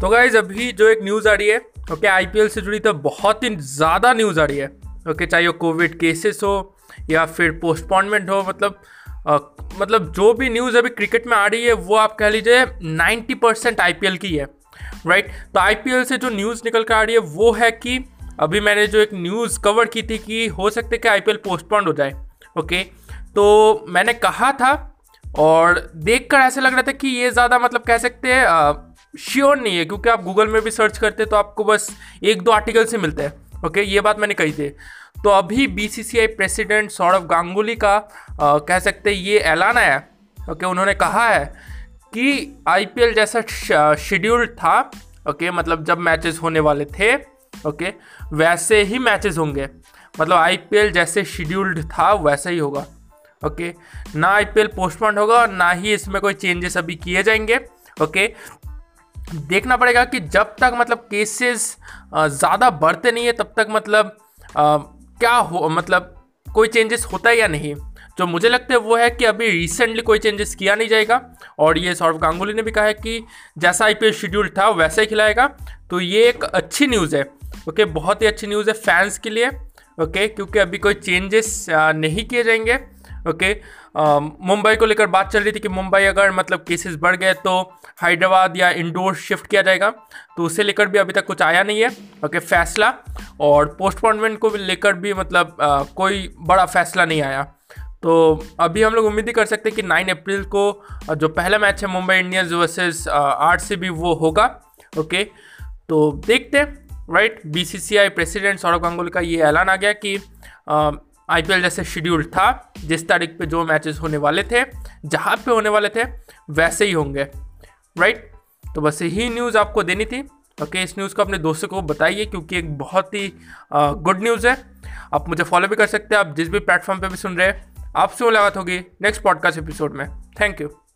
तो गाइज़ अभी जो एक न्यूज़ आ रही है ओके आईपीएल से जुड़ी तो बहुत ही ज़्यादा न्यूज़ आ रही है ओके चाहे वो कोविड केसेस हो या फिर पोस्टपोनमेंट हो मतलब आ, मतलब जो भी न्यूज़ अभी क्रिकेट में आ रही है वो आप कह लीजिए 90 परसेंट आईपीएल की है राइट तो आईपीएल से जो न्यूज़ निकल कर आ रही है वो है कि अभी मैंने जो एक न्यूज़ कवर की थी कि हो सकते कि आई पोस्टपोन हो जाए ओके तो मैंने कहा था और देखकर ऐसे लग रहा था कि ये ज़्यादा मतलब कह सकते हैं श्योर नहीं है क्योंकि आप गूगल में भी सर्च करते तो आपको बस एक दो आर्टिकल से मिलते हैं ओके ये बात मैंने कही थी। तो अभी बीसीसीआई प्रेसिडेंट सौरभ गांगुली का आ, कह सकते ये ऐलान आया ओके उन्होंने कहा है कि आईपीएल जैसा शेड्यूल था ओके मतलब जब मैचेस होने वाले थे ओके वैसे ही मैचेस होंगे। मतलब आईपीएल जैसे शेड्यूल्ड था वैसा ही होगा ओके ना आईपीएल पोस्टपोन होगा और ना ही इसमें कोई चेंजेस अभी किए जाएँगे ओके देखना पड़ेगा कि जब तक मतलब केसेस ज़्यादा बढ़ते नहीं है तब तक मतलब आ, क्या हो मतलब कोई चेंजेस होता है या नहीं। जो मुझे लगता है वो है कि अभी रिसेंटली कोई चेंजेस किया नहीं जाएगा और ये सौरभ गांगुली ने भी कहा है कि जैसा आईपीएल शेड्यूल था वैसा ही खिलाएगा। तो ये एक अच्छी न्यूज़ है ओके बहुत ही अच्छी न्यूज़ है फैंस के लिए ओके क्योंकि अभी कोई चेंजेस नहीं किए जाएँगे। ओके? मुंबई को लेकर बात चल रही थी कि मुंबई अगर मतलब केसेस बढ़ गए तो हैदराबाद या इंडोर शिफ्ट किया जाएगा। तो उसे लेकर भी अभी तक कुछ आया नहीं है ओके फैसला। और पोस्टपोनमेंट को भी लेकर भी मतलब आ, कोई बड़ा फैसला नहीं आया। तो अभी हम लोग उम्मीद ही कर सकते हैं कि 9 अप्रैल को जो पहला मैच है मुंबई इंडियंस वर्सेस से भी वो होगा ओके? तो देखते हैं right BCCI president Saurav Ganguly का ये ऐलान आ गया कि आईपीएल जैसे शेड्यूल था, जिस तारीख पे जो मैचेस होने वाले थे, जहाँ पे होने वाले थे, वैसे ही होंगे राइट तो बस यही न्यूज़ आपको देनी थी। ओके इस न्यूज़ को अपने दोस्तों को बताइए, क्योंकि एक बहुत ही गुड न्यूज़ है। आप मुझे फॉलो भी कर सकते हैं, आप जिस भी प्लेटफॉर्म पर भी सुन रहे हैं आपसे मुलाकात होगी नेक्स्ट पॉडकास्ट एपिसोड में। Thank you